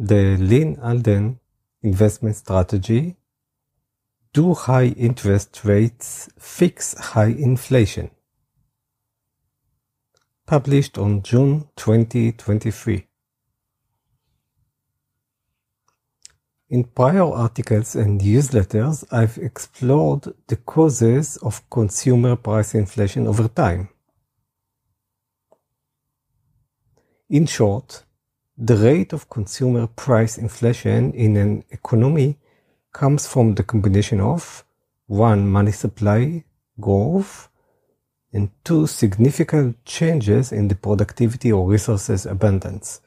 the Lyn Alden investment strategy do high interest rates fix high inflation? Published on June 2023. In prior articles and newsletters, I've explored the causes of consumer price inflation over time. In short, the rate of consumer price inflation in an economy comes from the combination of one, money supply growth, and two, significant changes in the productivity or resources abundance.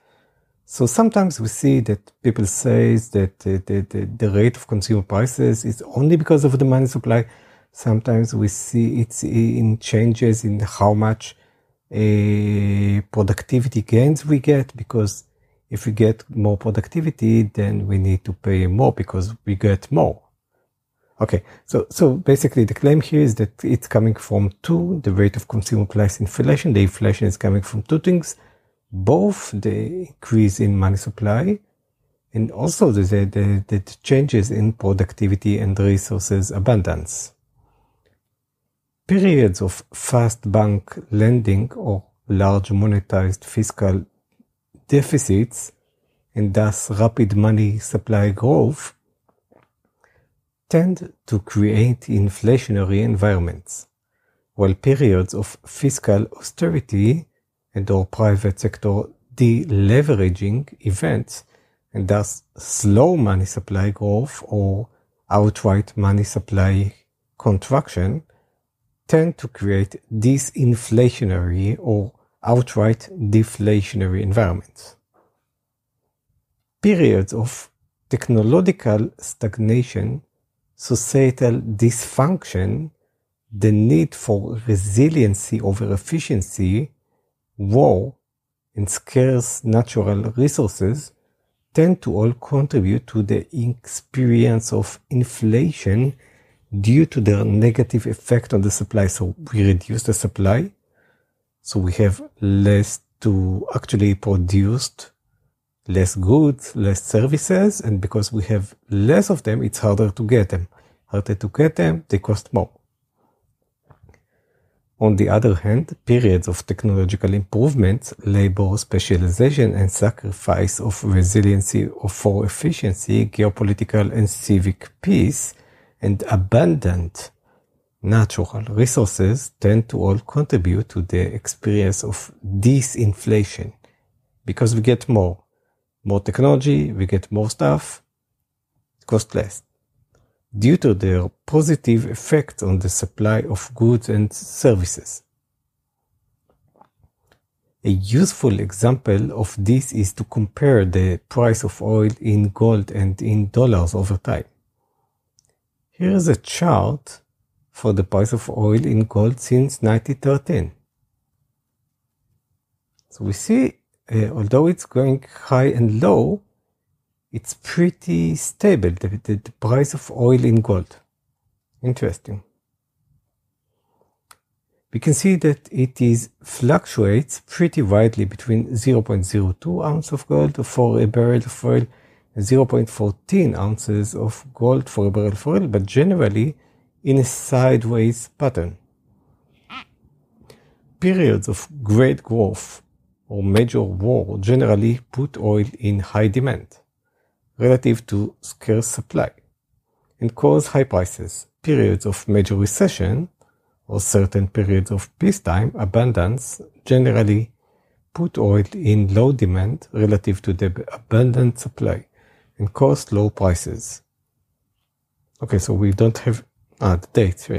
So sometimes we see that people say that the, the, the, rate of consumer prices is only because of the money supply. Sometimes we see it's in changes in how much uh, productivity gains we get because if we get more productivity, then we need to pay more because we get more. Okay, so so basically the claim here is that it's coming from two, the rate of consumer price inflation. The inflation is coming from two things both the increase in money supply and also the, the, the changes in productivity and resources abundance. Periods of fast bank lending or large monetized fiscal deficits and thus rapid money supply growth tend to create inflationary environments, while periods of fiscal austerity and or private sector deleveraging events and thus slow money supply growth or outright money supply contraction tend to create disinflationary or outright deflationary environments. Periods of technological stagnation, societal dysfunction, the need for resiliency over efficiency war, and scarce natural resources tend to all contribute to the experience of inflation due to their negative effect on the supply. So we reduce the supply. So we have less to actually produce less goods, less services. And because we have less of them, it's harder to get them. Harder to get them, they cost more. On the other hand, periods of technological improvements, labor specialization and sacrifice of resiliency for efficiency, geopolitical and civic peace, and abundant natural resources tend to all contribute to the experience of disinflation because we get more. More technology, we get more stuff, it costs less due to their positive effect on the supply of goods and services. A useful example of this is to compare the price of oil in gold and in dollars over time. Here is a chart for the price of oil in gold since 1913. So we see, uh, although it's going high and low, it's pretty stable, the, the, the price of oil in gold. Interesting. We can see that it is fluctuates pretty widely between 0.02 ounce of gold for a barrel of oil and 0.14 ounces of gold for a barrel of oil, but generally in a sideways pattern. Periods of great growth or major war generally put oil in high demand relative to scarce supply and cause high prices. Periods of major recession or certain periods of peacetime abundance generally put oil in low demand relative to the abundant supply and cause low prices. Okay, so we don't have ah, the dates.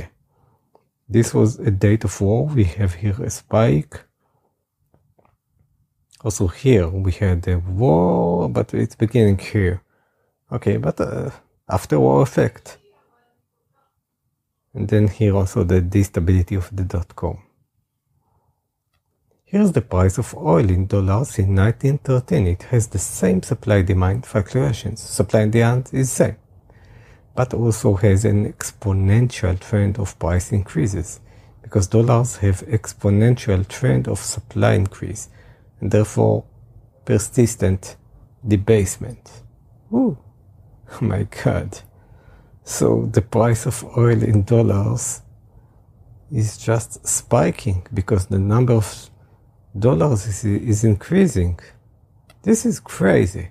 This was a date of war. We have here a spike. Also here we had the war, but it's beginning here. Okay, but uh, after war effect. And then here also the destability of the dot com. Here's the price of oil in dollars in 1913. It has the same supply demand fluctuations. Supply and demand is same, but also has an exponential trend of price increases because dollars have exponential trend of supply increase and therefore persistent debasement. Oh my god. So the price of oil in dollars is just spiking because the number of dollars is, is increasing. This is crazy.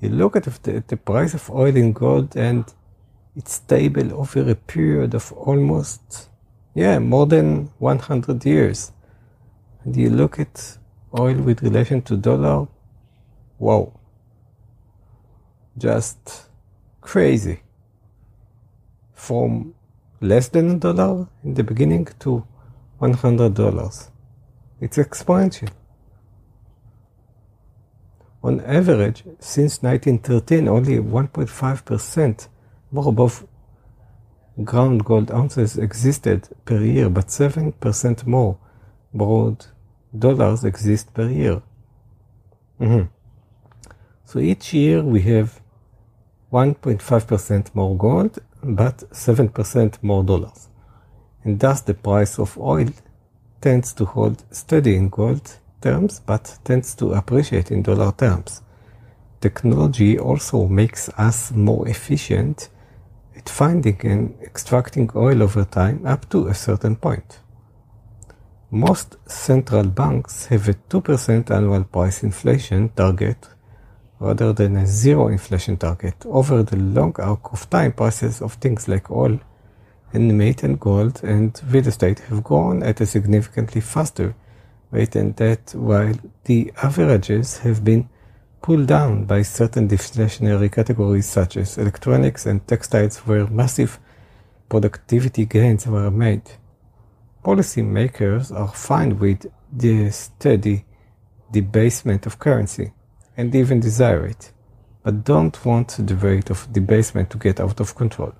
You look at the, the price of oil in gold and it's stable over a period of almost, yeah, more than 100 years. And you look at oil with relation to dollar, wow. Just crazy. From less than a dollar in the beginning to $100. It's exponential. On average, since 1913, only 1.5% more above ground gold ounces existed per year, but 7% more broad dollars exist per year. Mm-hmm. So each year we have 1.5% more gold, but 7% more dollars. And thus the price of oil tends to hold steady in gold terms, but tends to appreciate in dollar terms. Technology also makes us more efficient at finding and extracting oil over time up to a certain point. Most central banks have a 2% annual price inflation target rather than a zero inflation target. Over the long arc of time, prices of things like oil and meat and gold and real estate have grown at a significantly faster rate than that, while the averages have been pulled down by certain deflationary categories such as electronics and textiles where massive productivity gains were made. Policymakers are fine with the steady debasement of currency and even desire it, but don't want the rate of debasement to get out of control.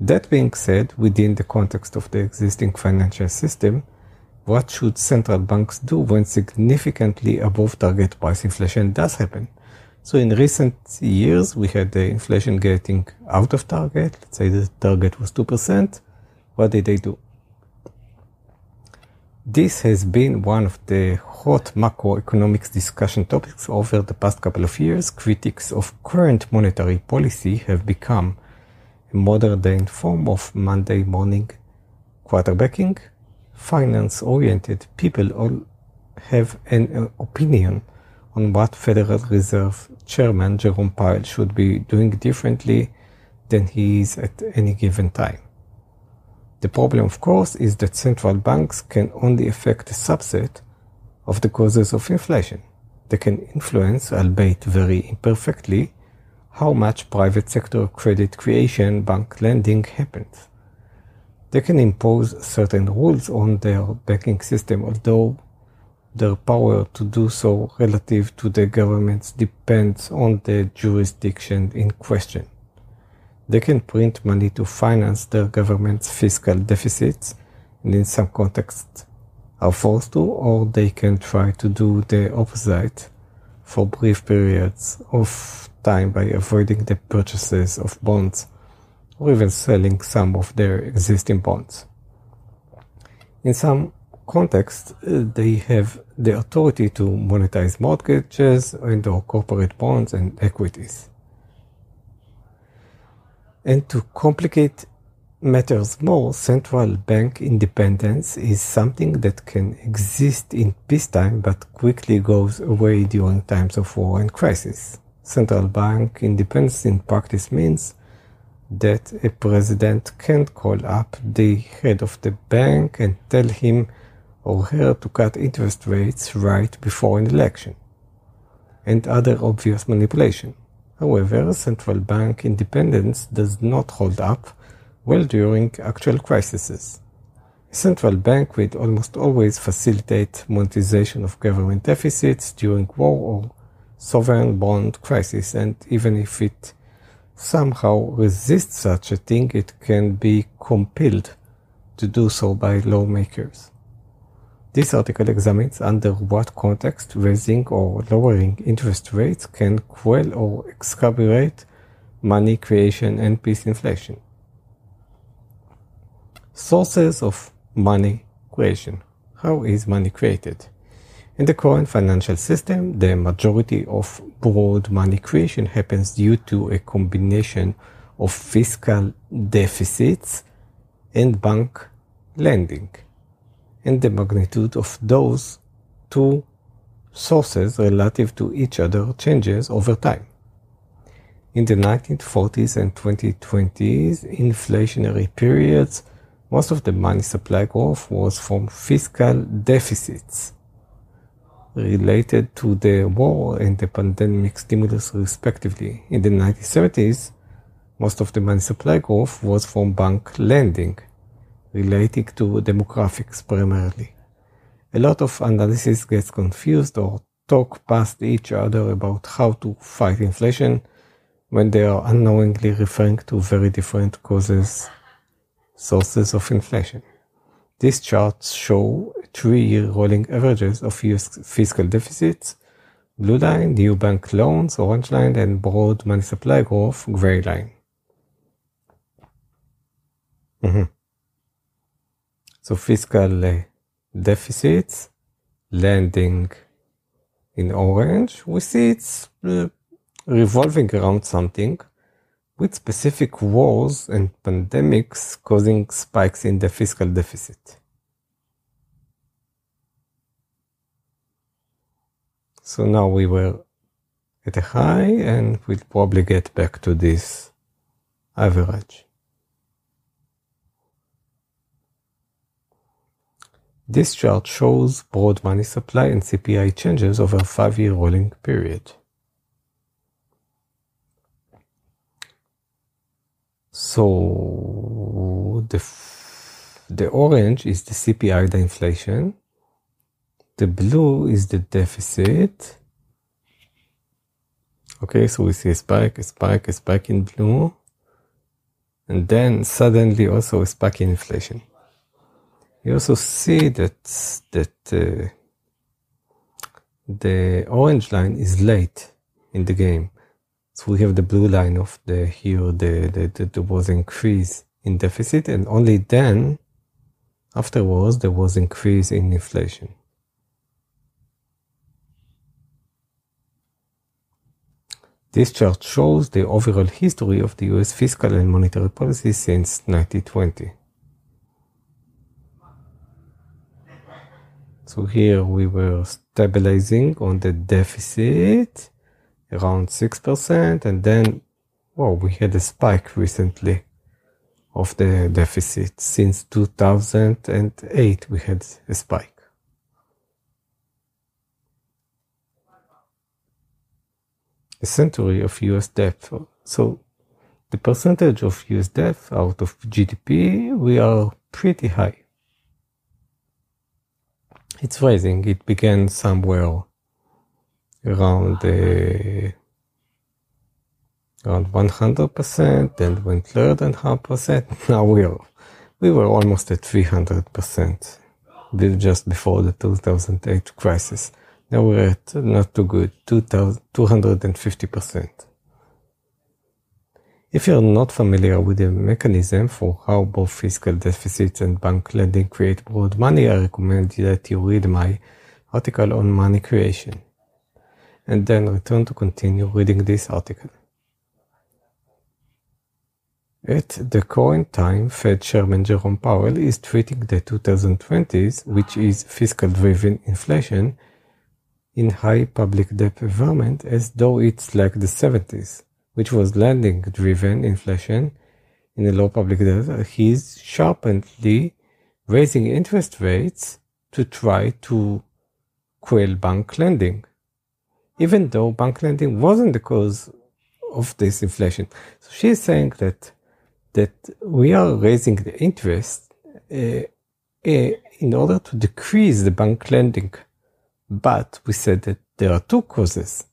That being said, within the context of the existing financial system, what should central banks do when significantly above target price inflation does happen? So in recent years, we had the inflation getting out of target. Let's say the target was 2%. What did they do? This has been one of the hot macroeconomics discussion topics over the past couple of years. Critics of current monetary policy have become a modern day form of Monday morning quarterbacking finance oriented people all have an uh, opinion on what Federal Reserve Chairman Jerome Powell should be doing differently than he is at any given time. The problem, of course, is that central banks can only affect a subset of the causes of inflation. They can influence, albeit very imperfectly, how much private sector credit creation, bank lending happens. They can impose certain rules on their banking system, although their power to do so relative to the governments depends on the jurisdiction in question. They can print money to finance their government's fiscal deficits, and in some contexts are forced to, or they can try to do the opposite for brief periods of time by avoiding the purchases of bonds or even selling some of their existing bonds. In some contexts, uh, they have the authority to monetize mortgages and or corporate bonds and equities. And to complicate matters more, central bank independence is something that can exist in peacetime but quickly goes away during times of war and crisis. Central bank independence in practice means that a president can call up the head of the bank and tell him or her to cut interest rates right before an election, and other obvious manipulation. However, central bank independence does not hold up well during actual crises. A central bank will almost always facilitate monetization of government deficits during war or sovereign bond crisis, and even if it somehow resist such a thing, it can be compelled to do so by lawmakers. This article examines under what context raising or lowering interest rates can quell or exacerbate money creation and peace inflation. Sources of money creation. How is money created? In the current financial system, the majority of broad money creation happens due to a combination of fiscal deficits and bank lending. And the magnitude of those two sources relative to each other changes over time. In the 1940s and 2020s inflationary periods, most of the money supply growth was from fiscal deficits related to the war and the pandemic stimulus respectively. In the 1970s, most of the money supply growth was from bank lending relating to demographics primarily. A lot of analysis gets confused or talk past each other about how to fight inflation when they are unknowingly referring to very different causes, sources of inflation. These charts show three-year rolling averages of US fiscal deficits, blue line, new bank loans, orange line, and broad money supply growth, gray line. Mm-hmm. So fiscal uh, deficits, lending in orange, we see it's uh, revolving around something with specific wars and pandemics causing spikes in the fiscal deficit. So now we were at a high and we'll probably get back to this average. This chart shows broad money supply and CPI changes over a five-year rolling period. So the the orange is the CPI, the inflation. The blue is the deficit. Okay, so we see a spike, a spike, a spike in blue, and then suddenly also a spike in inflation. You also see that that uh, the orange line is late in the game. So we have the blue line of the here, the, the, the, there was increase in deficit and only then afterwards there was increase in inflation. This chart shows the overall history of the US fiscal and monetary policy since 1920. So here we were stabilizing on the deficit around 6% and then well we had a spike recently of the deficit since 2008 we had a spike a century of US debt so the percentage of US debt out of GDP we are pretty high it's rising. It began somewhere around uh, around 100% then went lower than 100%. Now we are we were almost at 300% just before the 2008 crisis. Now we're at not too good, 250%. If you're not familiar with the mechanism for how both fiscal deficits and bank lending create broad money, I recommend that you read my article on money creation and then return to continue reading this article. At the current time, Fed Chairman Jerome Powell is treating the 2020s, which is fiscal driven inflation, in high public debt environment as though it's like the 70s which was lending driven inflation in the low public debt, he's sharply raising interest rates to try to quell bank lending, even though bank lending wasn't the cause of this inflation. So she's saying that that we are raising the interest uh, uh, in order to decrease the bank lending, but we said that there are two causes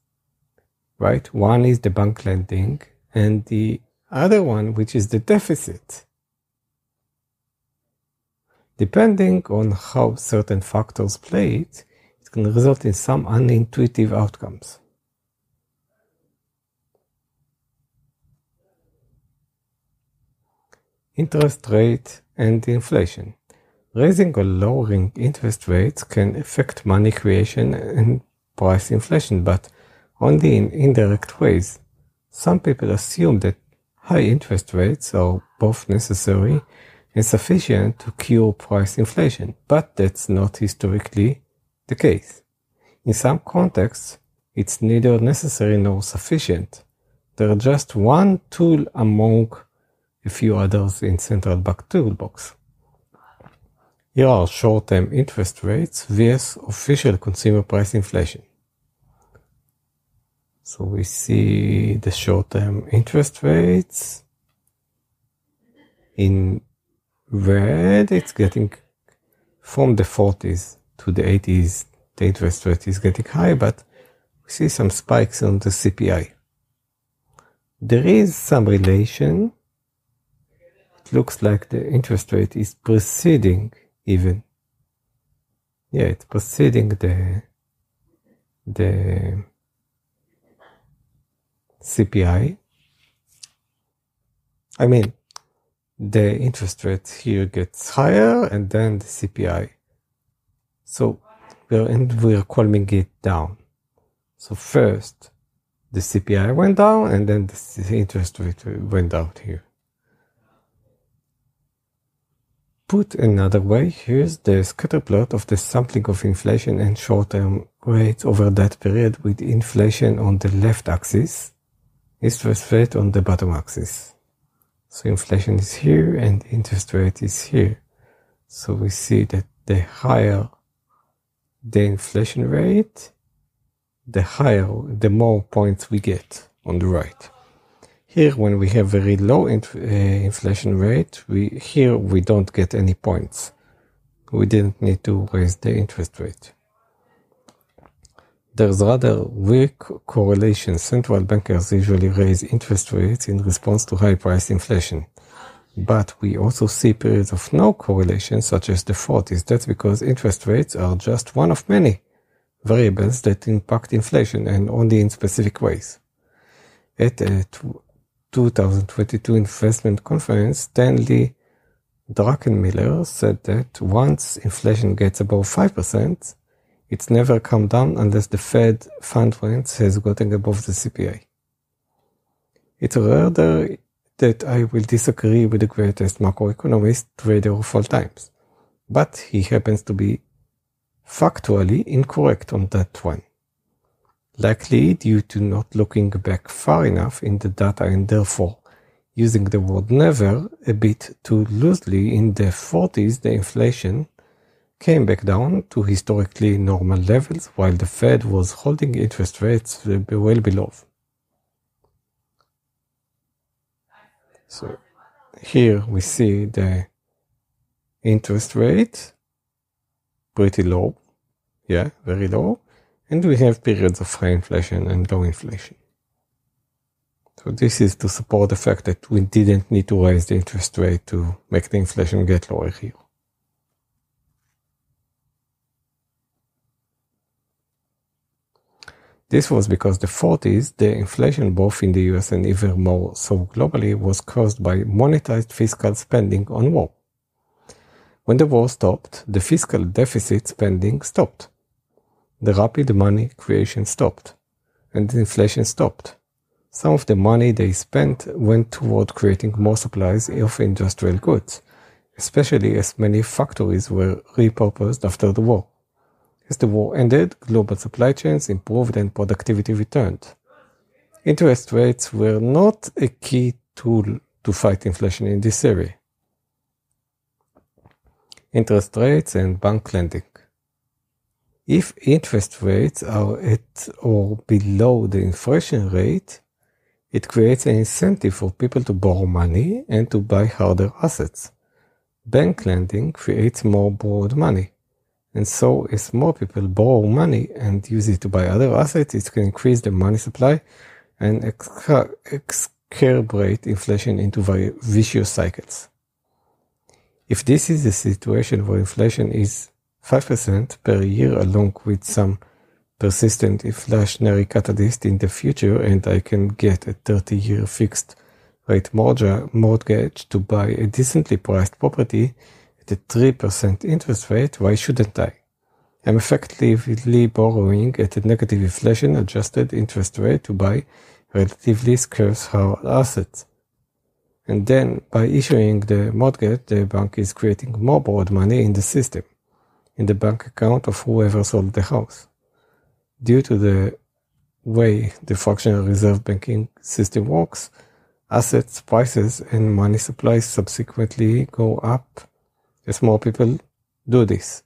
right? One is the bank lending and the other one, which is the deficit. Depending on how certain factors play it, it can result in some unintuitive outcomes. Interest rate and inflation. Raising or lowering interest rates can affect money creation and price inflation, but only in indirect ways. Some people assume that high interest rates are both necessary and sufficient to cure price inflation, but that's not historically the case. In some contexts, it's neither necessary nor sufficient. They're just one tool among a few others in central bank toolbox. Here are short-term interest rates vs official consumer price inflation. So we see the short-term interest rates. In red, it's getting from the 40s to the 80s. The interest rate is getting high, but we see some spikes on the CPI. There is some relation. It looks like the interest rate is preceding even. Yeah, it's preceding the the CPI. I mean, the interest rate here gets higher and then the CPI. So we're, and we're calming it down. So first the CPI went down and then the interest rate went out here. Put another way, here's the scatter plot of the sampling of inflation and short-term rates over that period with inflation on the left axis, interest rate on the bottom axis. So inflation is here and interest rate is here. So we see that the higher the inflation rate, the higher, the more points we get on the right. Here, when we have very low inf uh, inflation rate, we here we don't get any points. We didn't need to raise the interest rate. There's rather weak correlation. Central bankers usually raise interest rates in response to high price inflation. But we also see periods of no correlation, such as the 40s. That's because interest rates are just one of many variables that impact inflation and only in specific ways. At a 2022 investment conference, Stanley Druckenmiller said that once inflation gets above 5%, it's never come down unless the Fed fund rate has gotten above the CPI. It's rather that I will disagree with the greatest macroeconomist trader of all times, but he happens to be factually incorrect on that one likely due to not looking back far enough in the data and therefore using the word never a bit too loosely in the 40s the inflation came back down to historically normal levels while the Fed was holding interest rates well below. So here we see the interest rate pretty low. Yeah, very low and we have periods of high inflation and low inflation. So this is to support the fact that we didn't need to raise the interest rate to make the inflation get lower here. This was because the 40s, the inflation both in the US and even more so globally was caused by monetized fiscal spending on war. When the war stopped, the fiscal deficit spending stopped the rapid money creation stopped, and inflation stopped. Some of the money they spent went toward creating more supplies of industrial goods, especially as many factories were repurposed after the war. As the war ended, global supply chains improved and productivity returned. Interest rates were not a key tool to fight inflation in this area. Interest rates and bank lending. If interest rates are at or below the inflation rate, it creates an incentive for people to borrow money and to buy harder assets. Bank lending creates more borrowed money. And so as more people borrow money and use it to buy other assets, it can increase the money supply and exacerbate inflation into vicious cycles. If this is a situation where inflation is 5% per year along with some persistent inflationary catalyst in the future and I can get a 30 year fixed rate mortgage to buy a decently priced property at a 3% interest rate, why shouldn't I? I'm effectively borrowing at a negative inflation adjusted interest rate to buy relatively scarce hard assets. And then by issuing the mortgage, the bank is creating more borrowed money in the system, in the bank account of whoever sold the house. Due to the way the fractional reserve banking system works, assets, prices, and money supplies subsequently go up as more people do this.